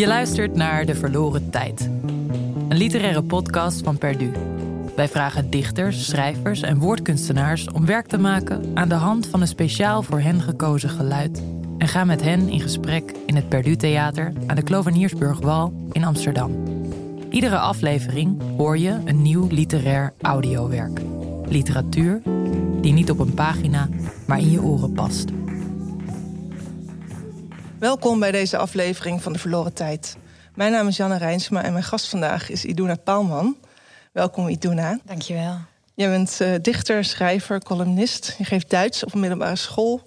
Je luistert naar De Verloren Tijd. Een literaire podcast van Perdu. Wij vragen dichters, schrijvers en woordkunstenaars om werk te maken aan de hand van een speciaal voor hen gekozen geluid. En gaan met hen in gesprek in het Perdu Theater aan de Kloveniersburgwal in Amsterdam. Iedere aflevering hoor je een nieuw literair audiowerk. Literatuur die niet op een pagina, maar in je oren past. Welkom bij deze aflevering van De Verloren Tijd. Mijn naam is Janne Rijnsma en mijn gast vandaag is Iduna Paalman. Welkom Iduna. Dankjewel. Je bent uh, dichter, schrijver, columnist. Je geeft Duits op een middelbare school.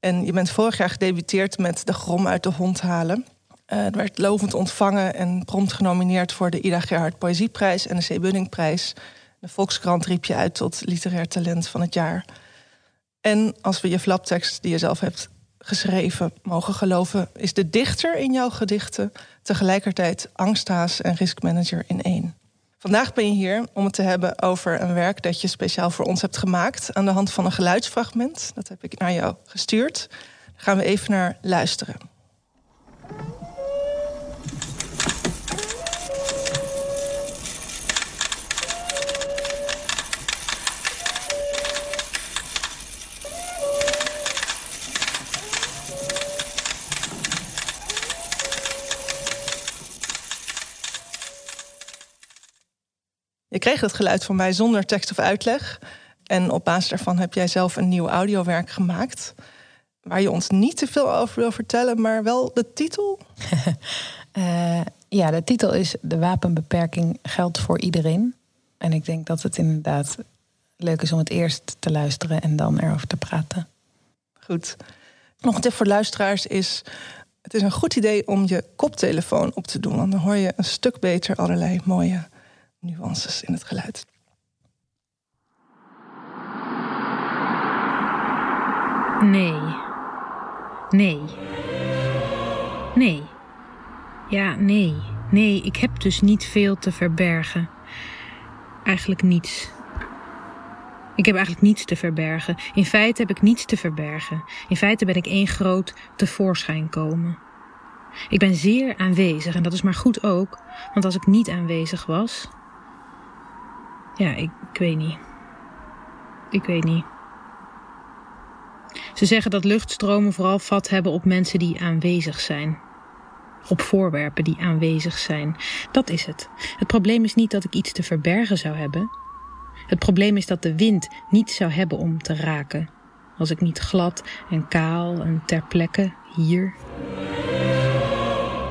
En je bent vorig jaar gedebuteerd met De Grom uit de Hond halen. Uh, het werd lovend ontvangen en prompt genomineerd voor de Ida Gerhard Poëzieprijs en de C. Bunningprijs. De Volkskrant riep je uit tot literair talent van het jaar. En als we je flaptekst die je zelf hebt geschreven mogen geloven, is de dichter in jouw gedichten tegelijkertijd angsthaas en riskmanager in één. Vandaag ben je hier om het te hebben over een werk dat je speciaal voor ons hebt gemaakt aan de hand van een geluidsfragment. Dat heb ik naar jou gestuurd. Daar gaan we even naar luisteren. Kreeg het geluid van mij zonder tekst of uitleg. En op basis daarvan heb jij zelf een nieuw audiowerk gemaakt. Waar je ons niet te veel over wil vertellen, maar wel de titel. uh, ja, de titel is De wapenbeperking geldt voor iedereen. En ik denk dat het inderdaad leuk is om het eerst te luisteren en dan erover te praten. Goed. Nog een tip voor luisteraars is: het is een goed idee om je koptelefoon op te doen. Want dan hoor je een stuk beter allerlei mooie nuances in het geluid. Nee. Nee. Nee. Ja, nee. Nee, ik heb dus niet veel te verbergen. Eigenlijk niets. Ik heb eigenlijk niets te verbergen. In feite heb ik niets te verbergen. In feite ben ik één groot tevoorschijn komen. Ik ben zeer aanwezig en dat is maar goed ook, want als ik niet aanwezig was, ja, ik, weet niet. Ik weet niet. Ze zeggen dat luchtstromen vooral vat hebben op mensen die aanwezig zijn. Op voorwerpen die aanwezig zijn. Dat is het. Het probleem is niet dat ik iets te verbergen zou hebben. Het probleem is dat de wind niet zou hebben om te raken. Als ik niet glad en kaal en ter plekke hier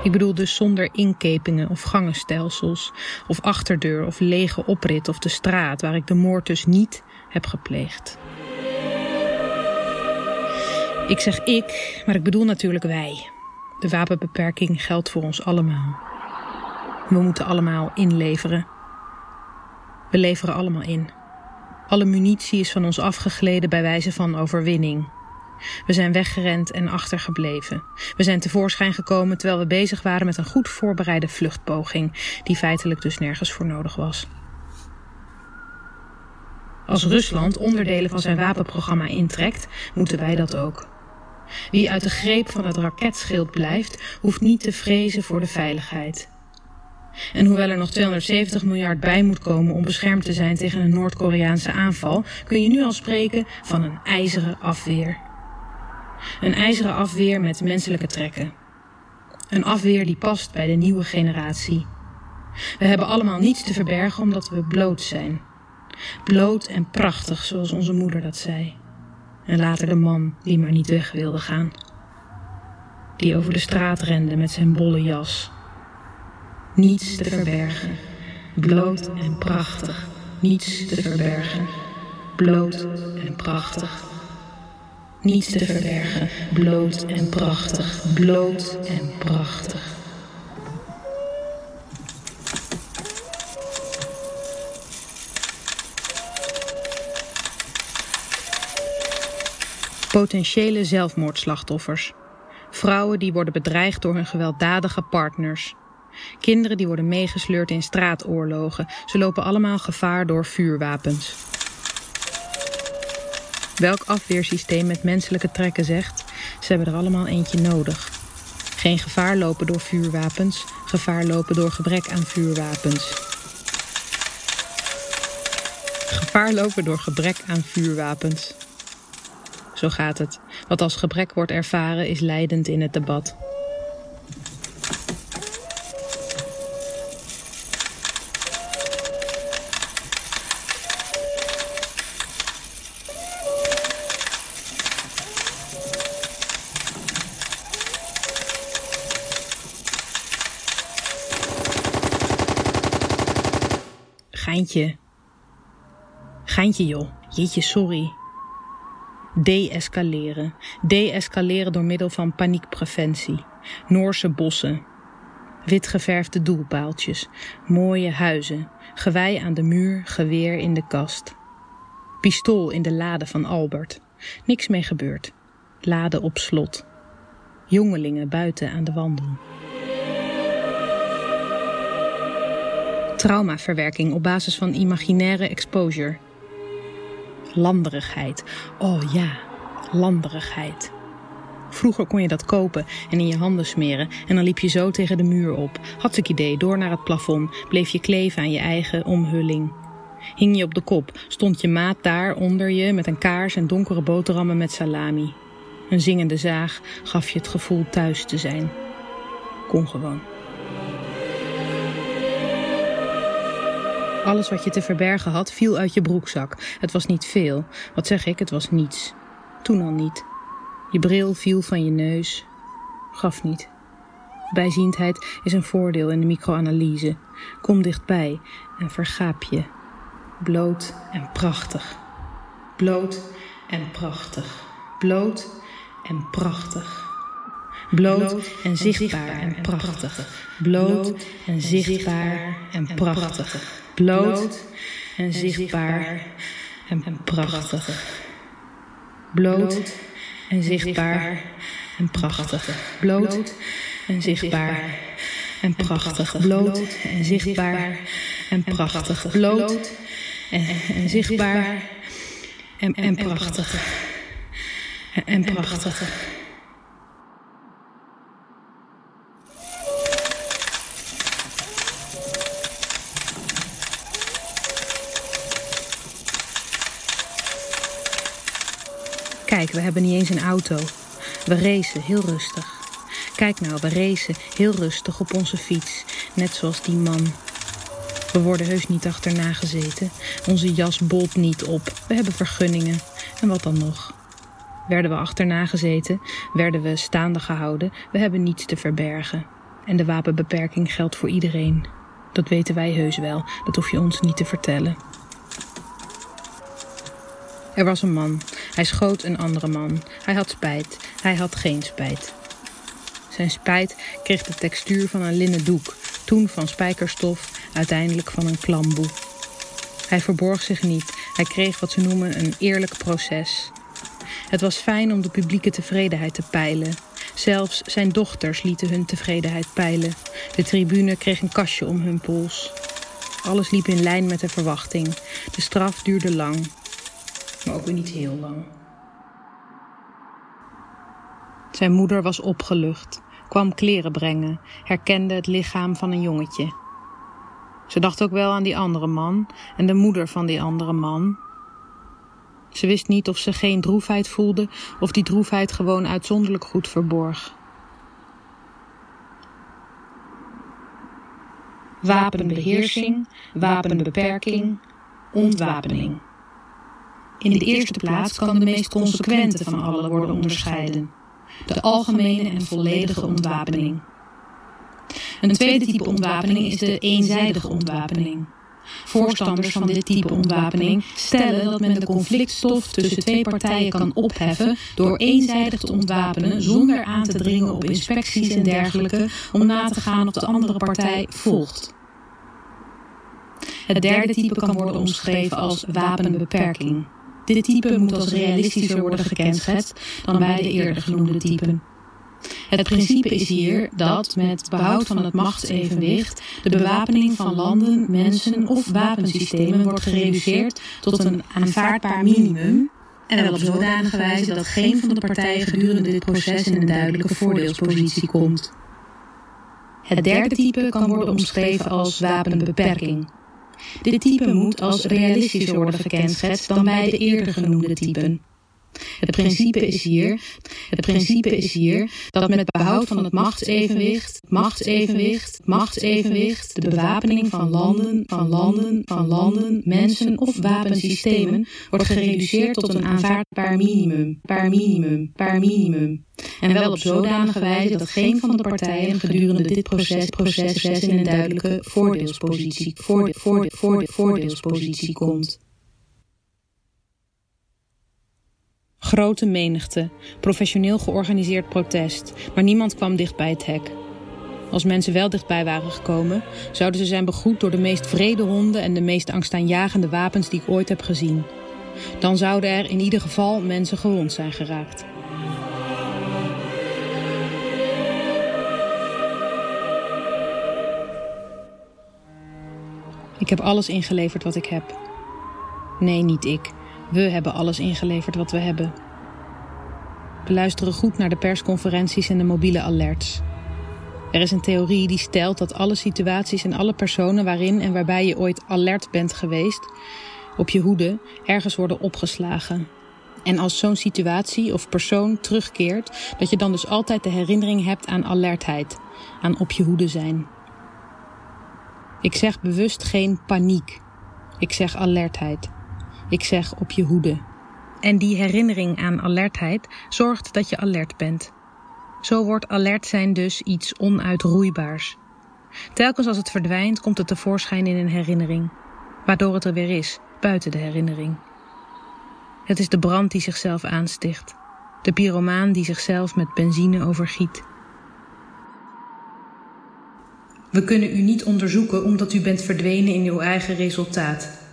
ik bedoel dus zonder inkepingen of gangenstelsels, of achterdeur of lege oprit of de straat waar ik de moord dus niet heb gepleegd. Ik zeg ik, maar ik bedoel natuurlijk wij. De wapenbeperking geldt voor ons allemaal. We moeten allemaal inleveren. We leveren allemaal in. Alle munitie is van ons afgegleden bij wijze van overwinning. We zijn weggerend en achtergebleven. We zijn tevoorschijn gekomen terwijl we bezig waren met een goed voorbereide vluchtpoging, die feitelijk dus nergens voor nodig was. Als Rusland onderdelen van zijn wapenprogramma intrekt, moeten wij dat ook. Wie uit de greep van het raketschild blijft, hoeft niet te vrezen voor de veiligheid. En hoewel er nog 270 miljard bij moet komen om beschermd te zijn tegen een Noord-Koreaanse aanval, kun je nu al spreken van een ijzeren afweer. Een ijzeren afweer met menselijke trekken. Een afweer die past bij de nieuwe generatie. We hebben allemaal niets te verbergen omdat we bloot zijn. Bloot en prachtig, zoals onze moeder dat zei. En later de man die maar niet weg wilde gaan. Die over de straat rende met zijn bolle jas. Niets te verbergen. Bloot en prachtig. Niets te verbergen. Bloot en prachtig niets te verbergen, bloot en prachtig, bloot en prachtig. Potentiële zelfmoordslachtoffers. Vrouwen die worden bedreigd door hun gewelddadige partners. Kinderen die worden meegesleurd in straatoorlogen. Ze lopen allemaal gevaar door vuurwapens. Welk afweersysteem met menselijke trekken zegt, ze hebben er allemaal eentje nodig. Geen gevaar lopen door vuurwapens, gevaar lopen door gebrek aan vuurwapens. Gevaar lopen door gebrek aan vuurwapens. Zo gaat het. Wat als gebrek wordt ervaren is leidend in het debat. Geintje joh. Jeetje, sorry. De-escaleren. De-escaleren door middel van paniekpreventie. Noorse bossen. Witgeverfde doelpaaltjes. Mooie huizen. Gewei aan de muur, geweer in de kast. Pistool in de lade van Albert. Niks mee gebeurd. Lade op slot. Jongelingen buiten aan de wandel. Traumaverwerking op basis van imaginaire exposure. Landerigheid. Oh ja, landerigheid. Vroeger kon je dat kopen en in je handen smeren en dan liep je zo tegen de muur op. Had ik idee, door naar het plafond, bleef je kleven aan je eigen omhulling. Hing je op de kop, stond je maat daar onder je met een kaars en donkere boterhammen met salami. Een zingende zaag gaf je het gevoel thuis te zijn. Kon gewoon. Alles wat je te verbergen had, viel uit je broekzak. Het was niet veel. Wat zeg ik, het was niets. Toen al niet. Je bril viel van je neus. Gaf niet. Bijziendheid is een voordeel in de microanalyse. Kom dichtbij en vergaap je. Bloot en prachtig. Bloot en prachtig. Bloot en prachtig. Bloot en zichtbaar en prachtig. Bloot en zichtbaar en prachtig. Bloot en zichtbaar en prachtig. Bloot en zichtbaar en prachtig. Bloot en zichtbaar en prachtig. Bloot en zichtbaar en prachtig. Bloot en, zichtbaar en, en prachtig. En prachtig. We hebben niet eens een auto. We racen heel rustig. Kijk nou, we racen heel rustig op onze fiets, net zoals die man. We worden heus niet achterna gezeten. Onze jas bolt niet op. We hebben vergunningen. En wat dan nog? Werden we achterna gezeten? Werden we staande gehouden? We hebben niets te verbergen. En de wapenbeperking geldt voor iedereen. Dat weten wij heus wel. Dat hoef je ons niet te vertellen. Er was een man. Hij schoot een andere man. Hij had spijt. Hij had geen spijt. Zijn spijt kreeg de textuur van een linnen doek, toen van spijkerstof, uiteindelijk van een klamboe. Hij verborg zich niet. Hij kreeg wat ze noemen een eerlijk proces. Het was fijn om de publieke tevredenheid te peilen. Zelfs zijn dochters lieten hun tevredenheid peilen. De tribune kreeg een kastje om hun pols. Alles liep in lijn met de verwachting. De straf duurde lang maar ook weer niet heel lang. Zijn moeder was opgelucht, kwam kleren brengen, herkende het lichaam van een jongetje. Ze dacht ook wel aan die andere man en de moeder van die andere man. Ze wist niet of ze geen droefheid voelde of die droefheid gewoon uitzonderlijk goed verborg. Wapenbeheersing, wapenbeperking, ontwapening. In de eerste plaats kan de meest consequente van alle worden onderscheiden: de algemene en volledige ontwapening. Een tweede type ontwapening is de eenzijdige ontwapening. Voorstanders van dit type ontwapening stellen dat men de conflictstof tussen twee partijen kan opheffen door eenzijdig te ontwapenen zonder aan te dringen op inspecties en dergelijke om na te gaan of de andere partij volgt. Het derde type kan worden omschreven als wapenbeperking. Dit type moet als realistischer worden gekenschetst dan bij de eerder genoemde typen. Het principe is hier dat met behoud van het machtsevenwicht de bewapening van landen, mensen of wapensystemen wordt gereduceerd tot een aanvaardbaar minimum En wel op zodanige wijze dat geen van de partijen gedurende dit proces in een duidelijke voordeelspositie komt. Het derde type kan worden omschreven als wapenbeperking. Dit type moet als realistischer worden gekenschetst dan bij de eerder genoemde typen. Het principe is hier, het principe is hier dat met behoud van het machtsevenwicht, machtsevenwicht, machtsevenwicht, de bewapening van landen, van landen, van landen, mensen of wapensystemen wordt gereduceerd tot een aanvaardbaar minimum, paar minimum, paar minimum. En wel op zodanige wijze dat geen van de partijen gedurende dit proces, proces in een duidelijke voordeelspositie, voorde, voorde, voorde, voordeelspositie komt. Grote menigte, professioneel georganiseerd protest, maar niemand kwam dicht bij het hek. Als mensen wel dichtbij waren gekomen, zouden ze zijn begroet door de meest vrede honden en de meest angstaanjagende wapens die ik ooit heb gezien. Dan zouden er in ieder geval mensen gewond zijn geraakt. Ik heb alles ingeleverd wat ik heb. Nee, niet ik. We hebben alles ingeleverd wat we hebben. We luisteren goed naar de persconferenties en de mobiele alerts. Er is een theorie die stelt dat alle situaties en alle personen waarin en waarbij je ooit alert bent geweest, op je hoede, ergens worden opgeslagen. En als zo'n situatie of persoon terugkeert, dat je dan dus altijd de herinnering hebt aan alertheid, aan op je hoede zijn. Ik zeg bewust geen paniek. Ik zeg alertheid. Ik zeg op je hoede. En die herinnering aan alertheid zorgt dat je alert bent. Zo wordt alert zijn dus iets onuitroeibaars. Telkens als het verdwijnt, komt het tevoorschijn in een herinnering, waardoor het er weer is, buiten de herinnering. Het is de brand die zichzelf aansticht, de pyromaan die zichzelf met benzine overgiet. We kunnen u niet onderzoeken omdat u bent verdwenen in uw eigen resultaat.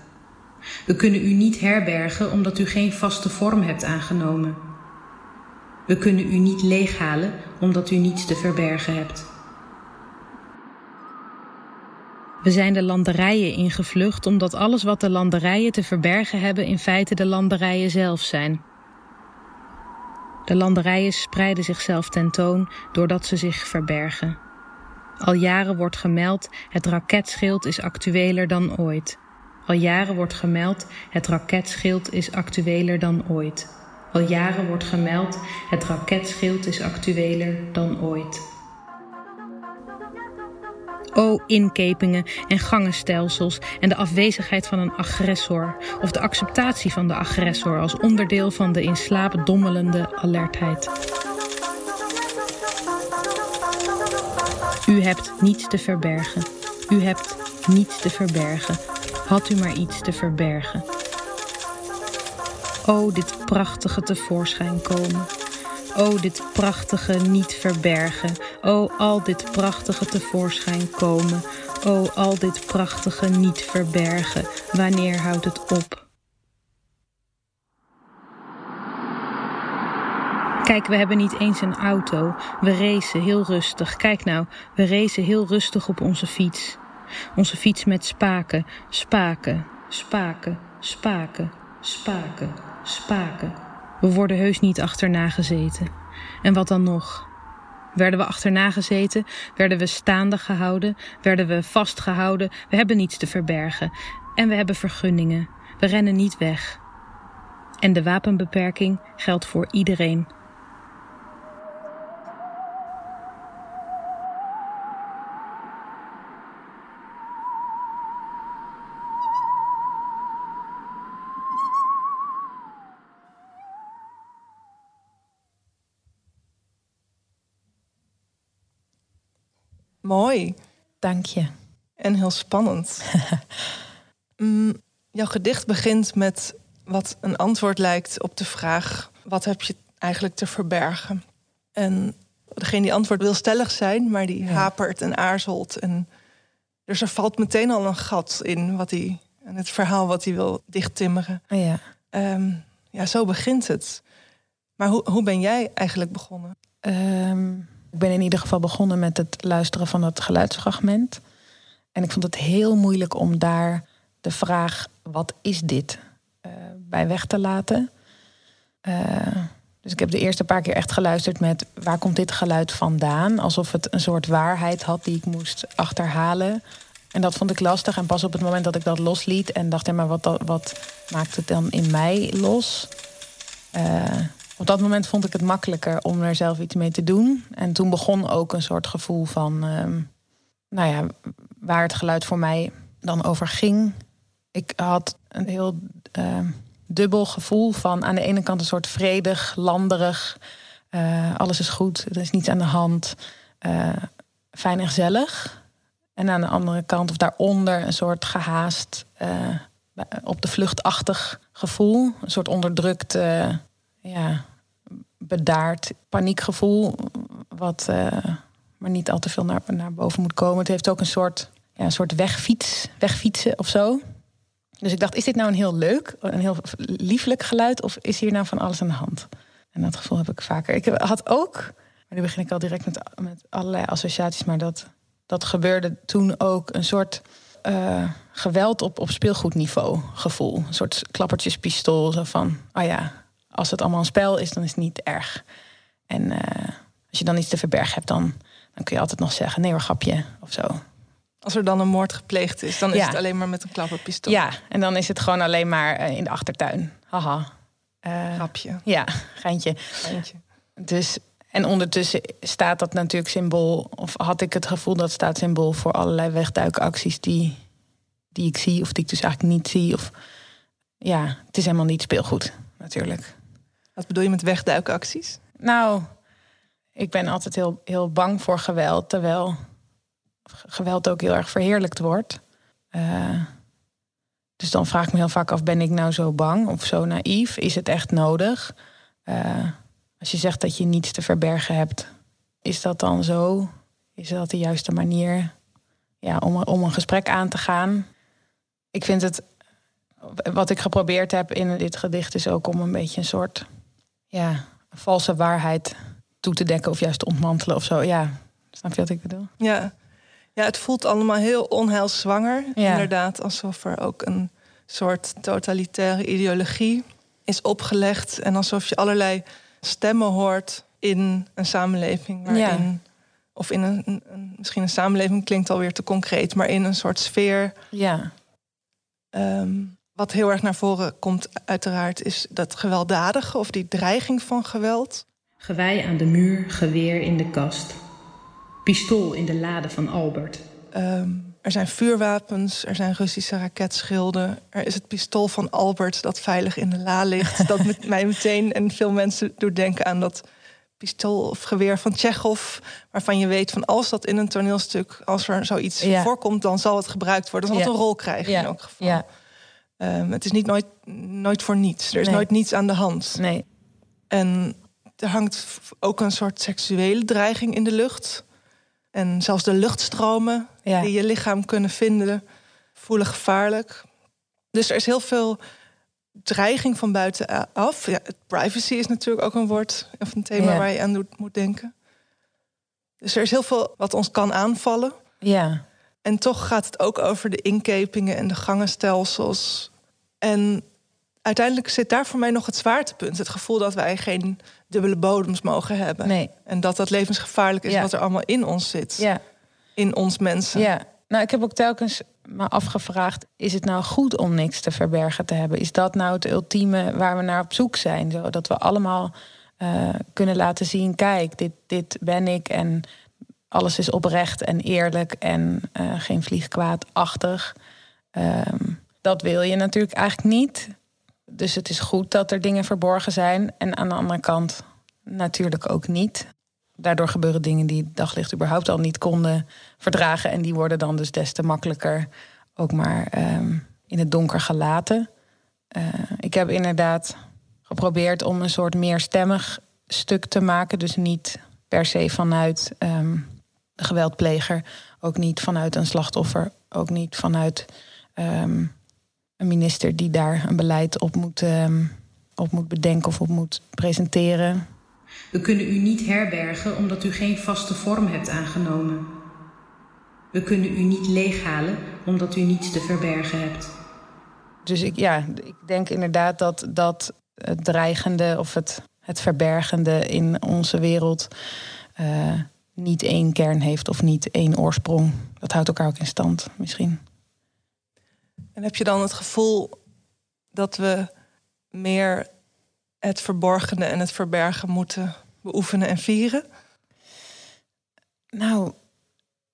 We kunnen u niet herbergen omdat u geen vaste vorm hebt aangenomen. We kunnen u niet leeghalen omdat u niets te verbergen hebt. We zijn de landerijen ingevlucht omdat alles wat de landerijen te verbergen hebben in feite de landerijen zelf zijn. De landerijen spreiden zichzelf tentoon doordat ze zich verbergen. Al jaren wordt gemeld, het raketschild is actueler dan ooit. Al jaren wordt gemeld, het raketschild is actueler dan ooit. Al jaren wordt gemeld, het raketschild is actueler dan ooit. O inkepingen en gangenstelsels en de afwezigheid van een agressor of de acceptatie van de agressor als onderdeel van de in slaap dommelende alertheid. U hebt niets te verbergen. U hebt niets te verbergen had u maar iets te verbergen. O, dit prachtige tevoorschijn komen. O, dit prachtige niet verbergen. O, al dit prachtige tevoorschijn komen. O, al dit prachtige niet verbergen. Wanneer houdt het op? Kijk, we hebben niet eens een auto. We racen heel rustig. Kijk nou, we racen heel rustig op onze fiets. Onze fiets met spaken, spaken, spaken, spaken, spaken, spaken. We worden heus niet achterna gezeten. En wat dan nog? Werden we achterna gezeten? Werden we staande gehouden? Werden we vastgehouden? We hebben niets te verbergen. En we hebben vergunningen. We rennen niet weg. En de wapenbeperking geldt voor iedereen. Mooi. Dank je. En heel spannend. mm, jouw gedicht begint met wat een antwoord lijkt op de vraag: wat heb je eigenlijk te verbergen? En degene die antwoord wil stellig zijn, maar die hapert en aarzelt. En dus er valt meteen al een gat in wat hij, en het verhaal wat hij wil dichttimmeren. Oh ja. Um, ja, zo begint het. Maar hoe, hoe ben jij eigenlijk begonnen? Um, ben in ieder geval begonnen met het luisteren van het geluidsfragment. En ik vond het heel moeilijk om daar de vraag: wat is dit? Uh, bij weg te laten. dus ik heb de eerste paar keer echt geluisterd met waar komt dit geluid vandaan? Alsof het een soort waarheid had die ik moest achterhalen. En dat vond ik lastig. En pas op het moment dat ik dat losliet en dacht, maar wat, wat maakt het dan in mij los? Uh, op dat moment vond ik het makkelijker om er zelf iets mee te doen. En toen begon ook een soort gevoel van, uh, nou ja, waar het geluid voor mij dan over ging. Ik had een heel uh, dubbel gevoel van aan de ene kant een soort vredig, landerig. Uh, alles is goed, er is niets aan de hand. fijn en gezellig. En aan de andere kant of daaronder een soort gehaast, op de vluchtachtig gevoel. Een soort onderdrukt ja, bedaard paniekgevoel. Wat uh, maar niet al te veel naar, naar boven moet komen. Het heeft ook een soort, ja, een soort wegfiets, wegfietsen of zo. Dus ik dacht, is dit nou een heel leuk, een heel lieflijk geluid... of is hier nou van alles aan de hand? En dat gevoel heb ik vaker. Ik had ook, maar nu begin ik al direct met, met allerlei associaties... maar dat, dat gebeurde toen ook een soort... Uh, geweld op, op speelgoedniveau gevoel. Een soort klappertjespistool. Zo van, oh ja, als het allemaal een spel is, dan is het niet erg. En uh, als je dan iets te verbergen hebt, dan, dan kun je altijd nog zeggen: nee hoor, grapje of zo. Als er dan een moord gepleegd is, dan is het alleen maar met een klapperpistool. Ja, en dan is het gewoon alleen maar uh, in de achtertuin. Haha. Uh, grapje. Ja, geintje. geintje. Dus, en ondertussen staat dat natuurlijk symbool, of had ik het gevoel dat staat symbool voor allerlei wegduikacties die, die ik zie, of die ik dus eigenlijk niet zie. Of ja, het is helemaal niet speelgoed, natuurlijk. Wat bedoel je met wegduikacties? Nou, ik ben altijd heel, heel bang voor geweld, terwijl geweld ook heel erg verheerlijkt wordt. Uh, dus dan vraag ik me heel vaak af: ben ik nou zo bang of zo naïef? Is het echt nodig? Uh, als je zegt dat je niets te verbergen hebt, is dat dan zo? Is dat de juiste manier ja, om, om een gesprek aan te gaan? Ik vind het wat ik geprobeerd heb in dit gedicht is ook om een beetje een soort ja, valse waarheid toe te dekken of juist te ontmantelen of zo. Ja, snap je wat ik bedoel? Ja, ja het voelt allemaal heel onheilswanger. Ja. Inderdaad, alsof er ook een soort totalitaire ideologie is opgelegd. En alsof je allerlei stemmen hoort in een samenleving waarin. Of in een, een, misschien een samenleving klinkt alweer te concreet, maar in een soort sfeer. Ja. Um, wat heel erg naar voren komt, uiteraard, is dat gewelddadige of die dreiging van geweld. Gewei aan de muur, geweer in de kast. Pistool in de lade van Albert. Um, er zijn vuurwapens, er zijn Russische raketschilden. Er is het pistool van Albert dat veilig in de la ligt. dat met mij meteen en veel mensen doet denken aan dat pistool of geweer van Tsjechov. Waarvan je weet van als dat in een toneelstuk, als er zoiets voorkomt, dan zal het gebruikt worden. Dan zal het een rol krijgen in elk geval. Um, het is niet nooit, nooit voor niets. Er is nooit niets aan de hand. Nee. En er hangt ook een soort seksuele dreiging in de lucht. En zelfs de luchtstromen die je lichaam kunnen vinden, voelen gevaarlijk. Dus er is heel veel dreiging van buitenaf. Ja, privacy is natuurlijk ook een woord of een thema waar je aan moet denken. Dus er is heel veel wat ons kan aanvallen. Ja. En toch gaat het ook over de inkepingen en de gangenstelsels. En uiteindelijk zit daar voor mij nog het zwaartepunt. Het gevoel dat wij geen dubbele bodems mogen hebben. Nee. En dat dat levensgevaarlijk is wat er allemaal in ons zit. Ja. In ons mensen. Ja. Nou, ik heb ook telkens me afgevraagd: is het nou goed om niks te verbergen te hebben? Is dat nou het ultieme waar we naar op zoek zijn? Zodat we allemaal uh, kunnen laten zien: kijk, dit, dit ben ik. En alles is oprecht en eerlijk en uh, geen vliegkwaadachtig. Um, dat wil je natuurlijk eigenlijk niet. Dus het is goed dat er dingen verborgen zijn. En aan de andere kant natuurlijk ook niet. Daardoor gebeuren dingen die daglicht überhaupt al niet konden verdragen. En die worden dan dus des te makkelijker ook maar ehm, in het donker gelaten. Uh, ik heb inderdaad geprobeerd om een soort meerstemmig stuk te maken. Dus niet per se vanuit um, de geweldpleger, ook niet vanuit een slachtoffer, ook niet vanuit um, een minister die daar een beleid op moet, um, op moet bedenken of op moet presenteren. We kunnen u niet herbergen omdat u geen vaste vorm hebt aangenomen. We kunnen u niet leeghalen omdat u niets te verbergen hebt. Dus ik, ja, ik denk inderdaad dat, dat het dreigende of het, het verbergende in onze wereld uh, niet één kern heeft of niet één oorsprong. Dat houdt elkaar ook in stand, misschien. En heb je dan het gevoel dat we meer het verborgene en het verbergen moeten beoefenen en vieren? Nou,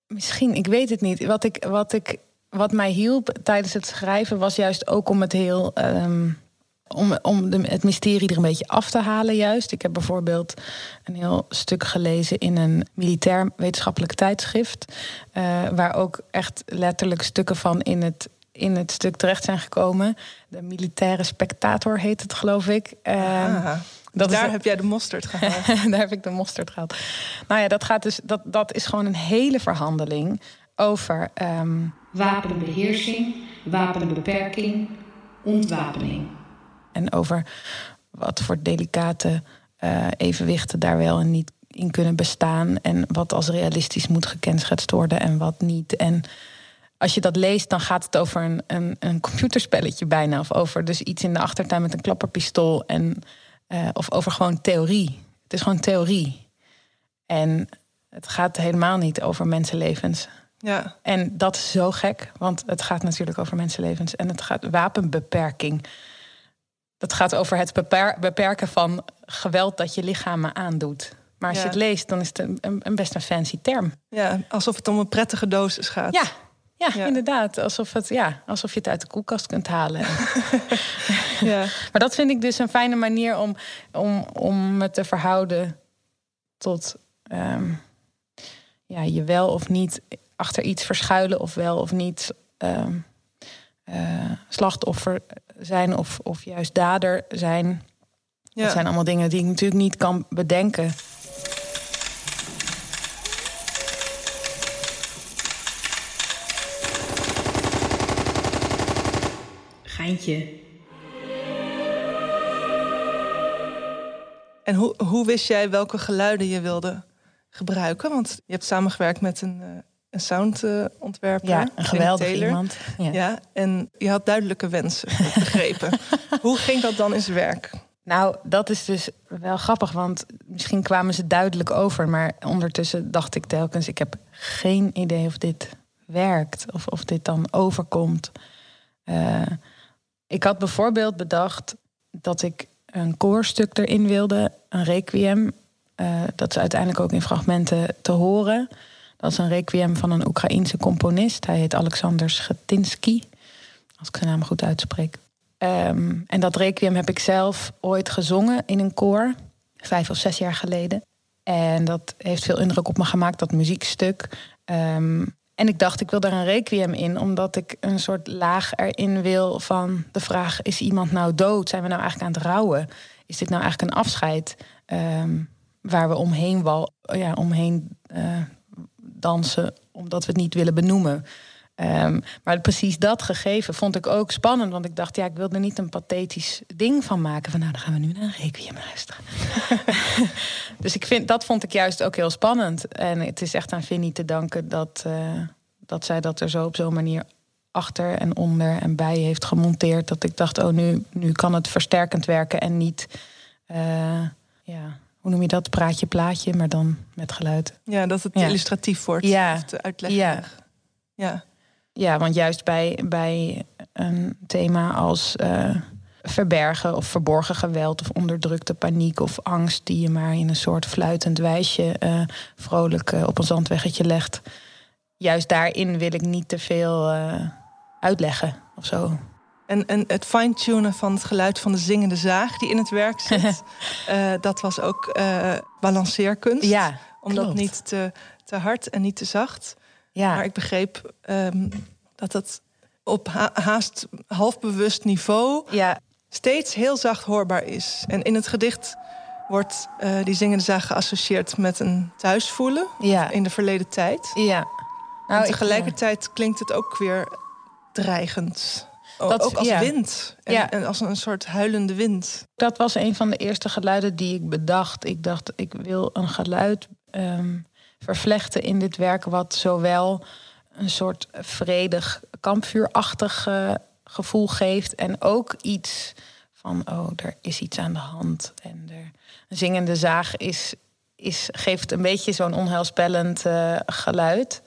misschien, ik weet het niet. Wat, ik, wat, ik, wat mij hielp tijdens het schrijven was juist ook om het heel. Um, om, om de, het mysterie er een beetje af te halen, juist. Ik heb bijvoorbeeld een heel stuk gelezen in een militair wetenschappelijk tijdschrift. Uh, waar ook echt letterlijk stukken van in het in het stuk terecht zijn gekomen. De militaire spectator heet het, geloof ik. Uh, dat daar heb jij de mosterd gehaald. daar heb ik de mosterd gehad. Nou ja, dat, gaat dus, dat, dat is gewoon een hele verhandeling over... Um... Wapenbeheersing, wapenbeperking, ontwapening. En over wat voor delicate uh, evenwichten daar wel en niet in kunnen bestaan. En wat als realistisch moet gekenschetst worden en wat niet. En als je dat leest, dan gaat het over een, een, een computerspelletje bijna. Of over dus iets in de achtertuin met een klapperpistool. En, uh, of over gewoon theorie. Het is gewoon theorie. En het gaat helemaal niet over mensenlevens. Ja. En dat is zo gek, want het gaat natuurlijk over mensenlevens. En het gaat wapenbeperking. Dat gaat over het beperken van geweld dat je lichamen aandoet. Maar als je het leest, dan is het een, een, best een fancy term. Ja, alsof het om een prettige dosis gaat. Ja, ja, inderdaad. Alsof, het, ja, alsof je het uit de koelkast kunt halen. ja. Maar dat vind ik dus een fijne manier om, om, om me te verhouden tot um, ja, je wel of niet achter iets verschuilen, of wel of niet um, uh, slachtoffer zijn of, of juist dader zijn. Ja. Dat zijn allemaal dingen die ik natuurlijk niet kan bedenken. En hoe, hoe wist jij welke geluiden je wilde gebruiken? Want je hebt samengewerkt met een, uh, een soundontwerper. ja, een geweldig iemand. Ja. ja. en je had duidelijke wensen, begrepen. hoe ging dat dan in zijn werk? Nou, dat is dus wel grappig, want misschien kwamen ze duidelijk over, maar ondertussen dacht ik telkens: ik heb geen idee of dit werkt of of dit dan overkomt. Uh, ik had bijvoorbeeld bedacht dat ik een koorstuk erin wilde, een requiem. Uh, dat is uiteindelijk ook in fragmenten te horen. Dat is een requiem van een Oekraïense componist. Hij heet Alexander Schetinsky, als ik zijn naam goed uitspreek. Um, en dat requiem heb ik zelf ooit gezongen in een koor, vijf of zes jaar geleden. En dat heeft veel indruk op me gemaakt, dat muziekstuk. Um, en ik dacht, ik wil daar een requiem in, omdat ik een soort laag erin wil van de vraag: is iemand nou dood? Zijn we nou eigenlijk aan het rouwen? Is dit nou eigenlijk een afscheid um, waar we omheen, wal, ja, omheen uh, dansen, omdat we het niet willen benoemen? Um, maar precies dat gegeven vond ik ook spannend. Want ik dacht, ja, ik wilde niet een pathetisch ding van maken. Van nou, dan gaan we nu naar een requiem luisteren. dus ik vind, dat vond ik juist ook heel spannend. En het is echt aan Vinnie te danken dat, uh, dat zij dat er zo op zo'n manier achter en onder en bij heeft gemonteerd. Dat ik dacht, oh, nu, nu kan het versterkend werken en niet, uh, ja, hoe noem je dat? Praatje, plaatje, maar dan met geluid. Ja, dat het illustratief wordt. Ja. Of uitleggen. Ja. ja. Ja, want juist bij, bij een thema als uh, verbergen of verborgen geweld of onderdrukte paniek of angst, die je maar in een soort fluitend wijsje uh, vrolijk uh, op een zandweggetje legt. Juist daarin wil ik niet te veel uitleggen of zo. En, en het fine-tunen van het geluid van de zingende zaag die in het werk zit, dat was ook balanceerkunst. Ja, om dat niet te, te hard en niet te zacht. Ja. Maar ik begreep um, dat het op ha haast halfbewust niveau ja. steeds heel zacht hoorbaar is. En in het gedicht wordt uh, die zingende zaag geassocieerd met een thuisvoelen ja. in de verleden tijd. Ja. Nou, en tegelijkertijd ik, klinkt het ook weer dreigend. Dat, ook als ja. wind. En, ja. en, als een soort huilende wind. Dat was een van de eerste geluiden die ik bedacht. Ik dacht, ik wil een geluid um, vervlechten in dit werk, wat zowel een soort vredig kampvuurachtig uh, gevoel geeft en ook iets van oh, er is iets aan de hand. En er, een zingende zaag is, is, geeft een beetje zo'n onheilspellend uh, geluid.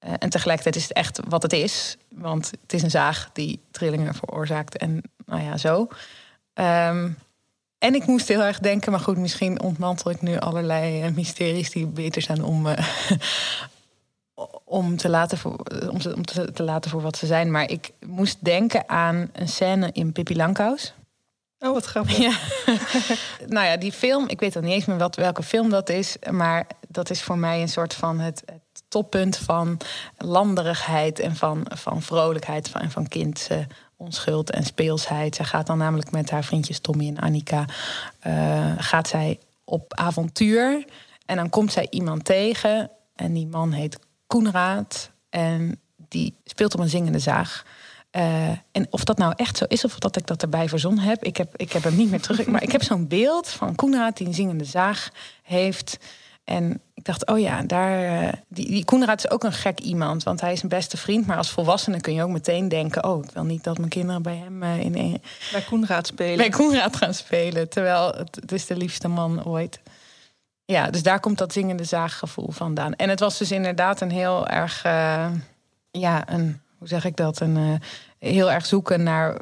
Uh, en tegelijkertijd is het echt wat het is. Want het is een zaag die trillingen veroorzaakt. En nou ja, zo. Um, en ik moest heel erg denken, maar goed, misschien ontmantel ik nu allerlei uh, mysteries die beter zijn om, om, te laten voor, om, te, om te, te, laten voor wat ze zijn. Maar ik moest denken aan een scène in Pippi Langkous. Oh, wat grappig. Ja. nou ja, die film, ik weet al niet eens meer wat, welke film dat is. Maar dat is voor mij een soort van het, het toppunt van landerigheid en van, van vrolijkheid van, en van kind. Onschuld en speelsheid. Zij gaat dan namelijk met haar vriendjes Tommy en Annika... Uh, gaat zij op avontuur. En dan komt zij iemand tegen. En die man heet Koenraad. En die speelt op een zingende zaag. Uh, en of dat nou echt zo is, of dat ik dat erbij verzonnen heb, ik heb, ik heb hem niet meer terug. Maar ik heb zo'n beeld van Koenraad die een zingende zaag heeft. En ik dacht, oh ja, daar, uh, die, die Koenraad is ook een gek iemand. Want hij is een beste vriend. Maar als volwassene kun je ook meteen denken... oh, ik wil niet dat mijn kinderen bij hem uh, in een... Bij Koenraad spelen. Bij Koenraad gaan spelen. Terwijl het, het is de liefste man ooit. Ja, dus daar komt dat zingende zaaggevoel vandaan. En het was dus inderdaad een heel erg... ja, een, hoe zeg ik dat? Een heel erg zoeken naar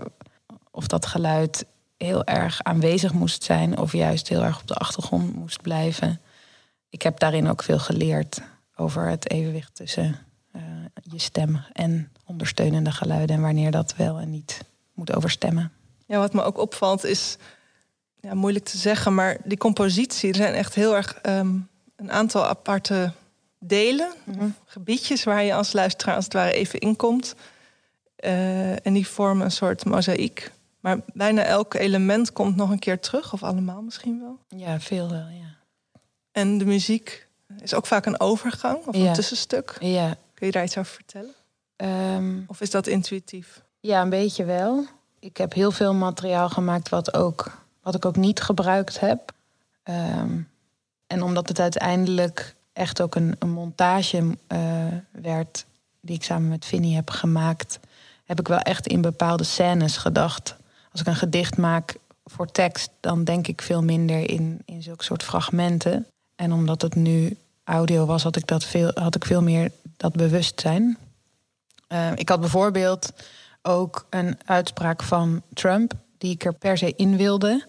of dat geluid heel erg aanwezig moest zijn of juist heel erg op de achtergrond moest blijven. Ik heb daarin ook veel geleerd over het evenwicht tussen uh, je stem en ondersteunende geluiden en wanneer dat wel en niet moet overstemmen. Ja, wat me ook opvalt is, ja, moeilijk te zeggen, maar die compositie, er zijn echt heel erg um, een aantal aparte delen, mm -hmm. gebiedjes waar je als luisteraar als het ware even inkomt. Uh, en die vormen een soort mozaïek. Maar bijna elk element komt nog een keer terug, of allemaal misschien wel. Ja, veel wel, ja. En de muziek is ook vaak een overgang of ja. een tussenstuk. Ja. Kun je daar iets over vertellen? Um, of is dat intuïtief? Ja, een beetje wel. Ik heb heel veel materiaal gemaakt wat, ook, wat ik ook niet gebruikt heb. Um, en omdat het uiteindelijk echt ook een, een montage uh, werd die ik samen met Vinnie heb gemaakt, heb ik wel echt in bepaalde scènes gedacht. Als ik een gedicht maak voor tekst, dan denk ik veel minder in, in zulke soort fragmenten. En omdat het nu audio was, had ik, dat veel, had ik veel meer dat bewustzijn. Uh, ik had bijvoorbeeld ook een uitspraak van Trump, die ik er per se in wilde.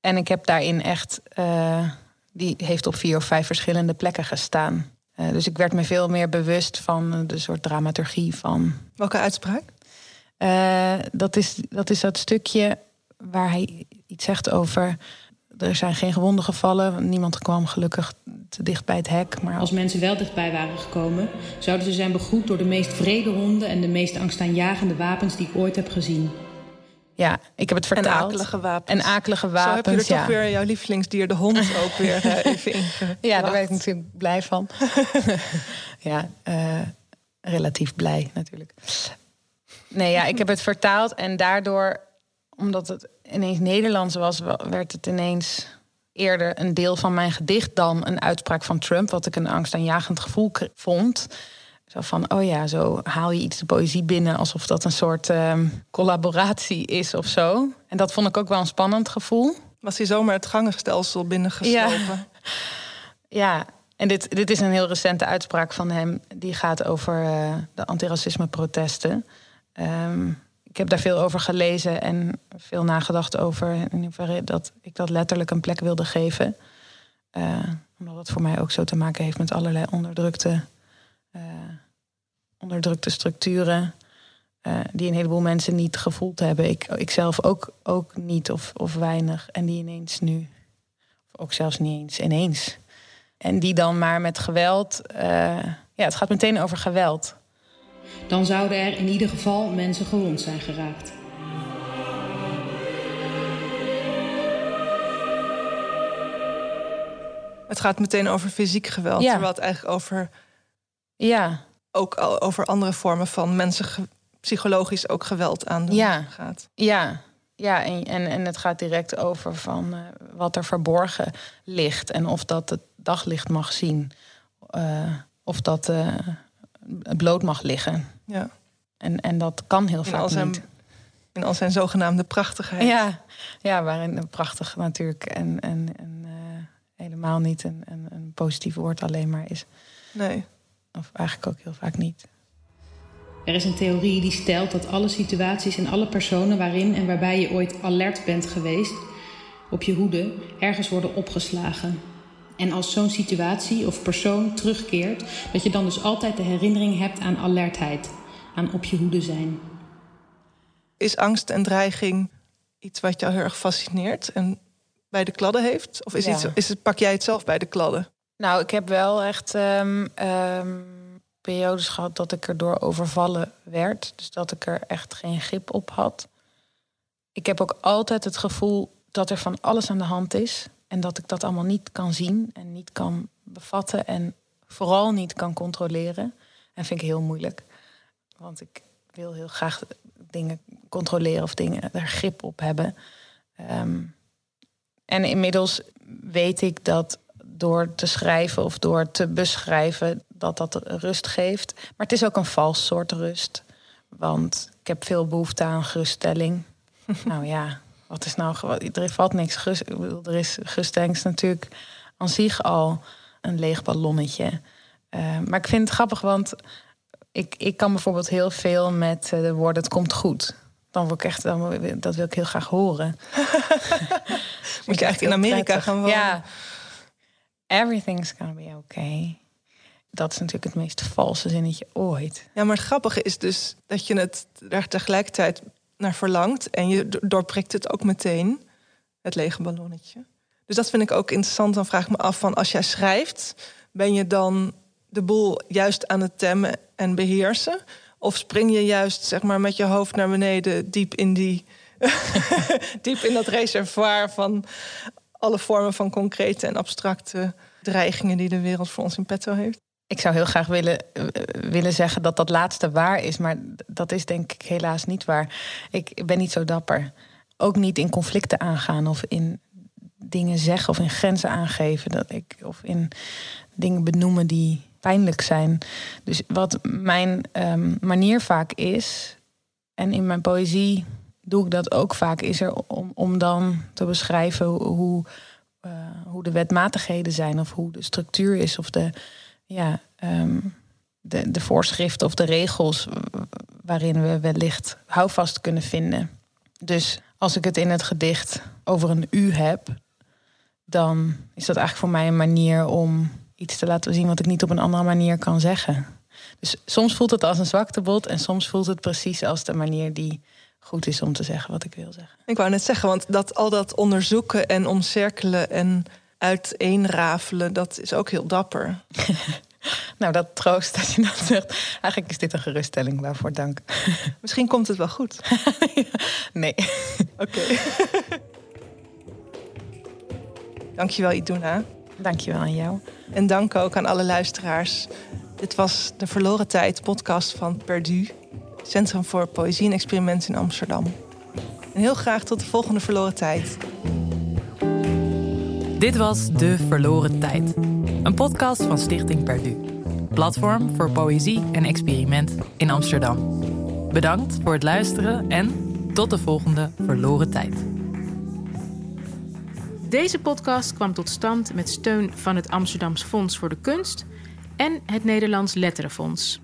En ik heb daarin echt, uh, die heeft op vier of vijf verschillende plekken gestaan. Uh, dus ik werd me veel meer bewust van de soort dramaturgie van. Welke uitspraak? Uh, dat, is, dat is dat stukje waar hij iets zegt over. Er zijn geen gewonden gevallen. Niemand kwam gelukkig te dicht bij het hek. Maar als mensen wel dichtbij waren gekomen, zouden ze zijn begroet door de meest vrede honden en de meest angstaanjagende wapens die ik ooit heb gezien. Ja, ik heb het vertaald. En akelige wapens. En akelige wapens. Zo heb je er ja. toch weer jouw lievelingsdier, de hond, ook weer uh, even in. Ja, daar ben ik natuurlijk blij van. ja, uh, relatief blij natuurlijk. Nee, ja, ik heb het vertaald en daardoor, omdat het ineens Nederlands was, werd het ineens eerder een deel van mijn gedicht dan een uitspraak van Trump, wat ik een angstaanjagend gevoel vond. Zo van, oh ja, zo haal je iets de poëzie binnen alsof dat een soort um, collaboratie is of zo. En dat vond ik ook wel een spannend gevoel. Was hij zomaar het gangenstelsel binnengeslopen? Ja, ja. en dit, dit is een heel recente uitspraak van hem. Die gaat over uh, de antiracisme-protesten. Um, ik heb daar veel over gelezen en veel nagedacht over in hoeverre dat ik dat letterlijk een plek wilde geven. Uh, omdat het voor mij ook zo te maken heeft met allerlei onderdrukte, uh, onderdrukte structuren. Uh, die een heleboel mensen niet gevoeld hebben. Ik, ik zelf ook, ook niet of, of weinig. En die ineens nu, of ook zelfs niet eens ineens. En die dan maar met geweld. ja, het gaat meteen over geweld dan zouden er in ieder geval mensen gewond zijn geraakt. Het gaat meteen over fysiek geweld, ja. terwijl het eigenlijk over, ja. ook over andere vormen van mensen psychologisch ook geweld aan ja. gaat. Ja, ja en, en, en het gaat direct over van uh, wat er verborgen ligt en of dat het daglicht mag zien, uh, of dat uh, bloot mag liggen. Ja. En, en dat kan heel vaak zijn niet. In al zijn zogenaamde prachtigheid. Ja, ja waarin prachtig natuurlijk en, en, en uh, helemaal niet een, een, een positief woord alleen maar is. Nee. Of eigenlijk ook heel vaak niet. Er is een theorie die stelt dat alle situaties en alle personen waarin en waarbij je ooit alert bent geweest, op je hoede, ergens worden opgeslagen. En als zo'n situatie of persoon terugkeert, dat je dan dus altijd de herinnering hebt aan alertheid, aan op je hoede zijn. Is angst en dreiging iets wat jou heel erg fascineert en bij de kladden heeft? Of is, Ja. iets, is het, pak jij het zelf bij de kladden? Nou, ik heb wel echt ehm, ehm, periodes gehad dat ik erdoor overvallen werd. Dus dat ik er echt geen grip op had. Ik heb ook altijd het gevoel dat er van alles aan de hand is. En dat ik dat allemaal niet kan zien en niet kan bevatten. En vooral niet kan controleren. En vind ik heel moeilijk. Want ik wil heel graag dingen controleren of dingen er grip op hebben. Ehm, en inmiddels weet ik dat door te schrijven of door te beschrijven, dat dat rust geeft. Maar het is ook een vals soort rust. Want ik heb veel behoefte aan geruststelling. nou ja, wat is nou gewoon. Er valt niks. gerust- Ik bedoel, er is is natuurlijk aan zich al een leeg ballonnetje. Eh, maar ik vind het grappig, want ik, ik kan bijvoorbeeld heel veel met eh, de woorden: het komt goed. Dan word ik echt, dan, wil- dat wil ik heel graag horen. Moet je eigenlijk in Amerika gaan wonen? Ja. Everything's gonna be okay. Dat is natuurlijk het meest valse zinnetje ooit. Ja, maar het grappige is dus dat je het er tegelijkertijd naar verlangt. En je do- doorprikt het ook meteen, het lege ballonnetje. Dus dat vind ik ook interessant. Dan vraag ik me af van als jij schrijft, ben je dan de boel juist aan het temmen en beheersen? Of spring je juist zeg maar, met je hoofd naar beneden diep in die diep in dat reservoir van alle vormen van concrete en abstracte dreigingen die de wereld voor ons in petto heeft? Ik zou heel graag willen, eh, willen zeggen dat dat laatste waar is, maar dat is denk ik helaas niet waar. Ik ben niet zo dapper. Ook niet in conflicten aangaan of in dingen zeggen of in grenzen aangeven. Dat ik, of in dingen benoemen die pijnlijk zijn. Dus wat mijn ehm, manier vaak is, en in mijn poëzie doe ik dat ook vaak, is er om, om dan te beschrijven hoe, eh, hoe de wetmatigheden zijn of hoe de structuur is of de, ja, ehm, de, de voorschriften of de regels waarin we wellicht houvast kunnen vinden. Dus als ik het in het gedicht over een u heb, dan is dat eigenlijk voor mij een manier om iets te laten zien wat ik niet op een andere manier kan zeggen. Dus soms voelt het als een zwaktebod en soms voelt het precies als de manier die goed is om te zeggen wat ik wil zeggen. Ik wou net zeggen, want dat, al dat onderzoeken en omcirkelen en uiteenrafelen, dat is ook heel dapper. Nou, dat troost dat je dat zegt. Eigenlijk is dit een geruststelling, waarvoor dank. Misschien komt het wel goed. Nee. Oké. Dankjewel, Iduna. Dankjewel aan jou. En dank ook aan alle luisteraars. Dit was de Verloren Tijd podcast van Perdu, Centrum voor Poëzie en Experimenten in Amsterdam. En heel graag tot de volgende Verloren Tijd. Dit was De Verloren Tijd. Een podcast van Stichting Perdu. Platform voor poëzie en experiment in Amsterdam. Bedankt voor het luisteren en tot de volgende Verloren Tijd. Deze podcast kwam tot stand met steun van het Amsterdams Fonds voor de Kunst en het Nederlands Letterenfonds.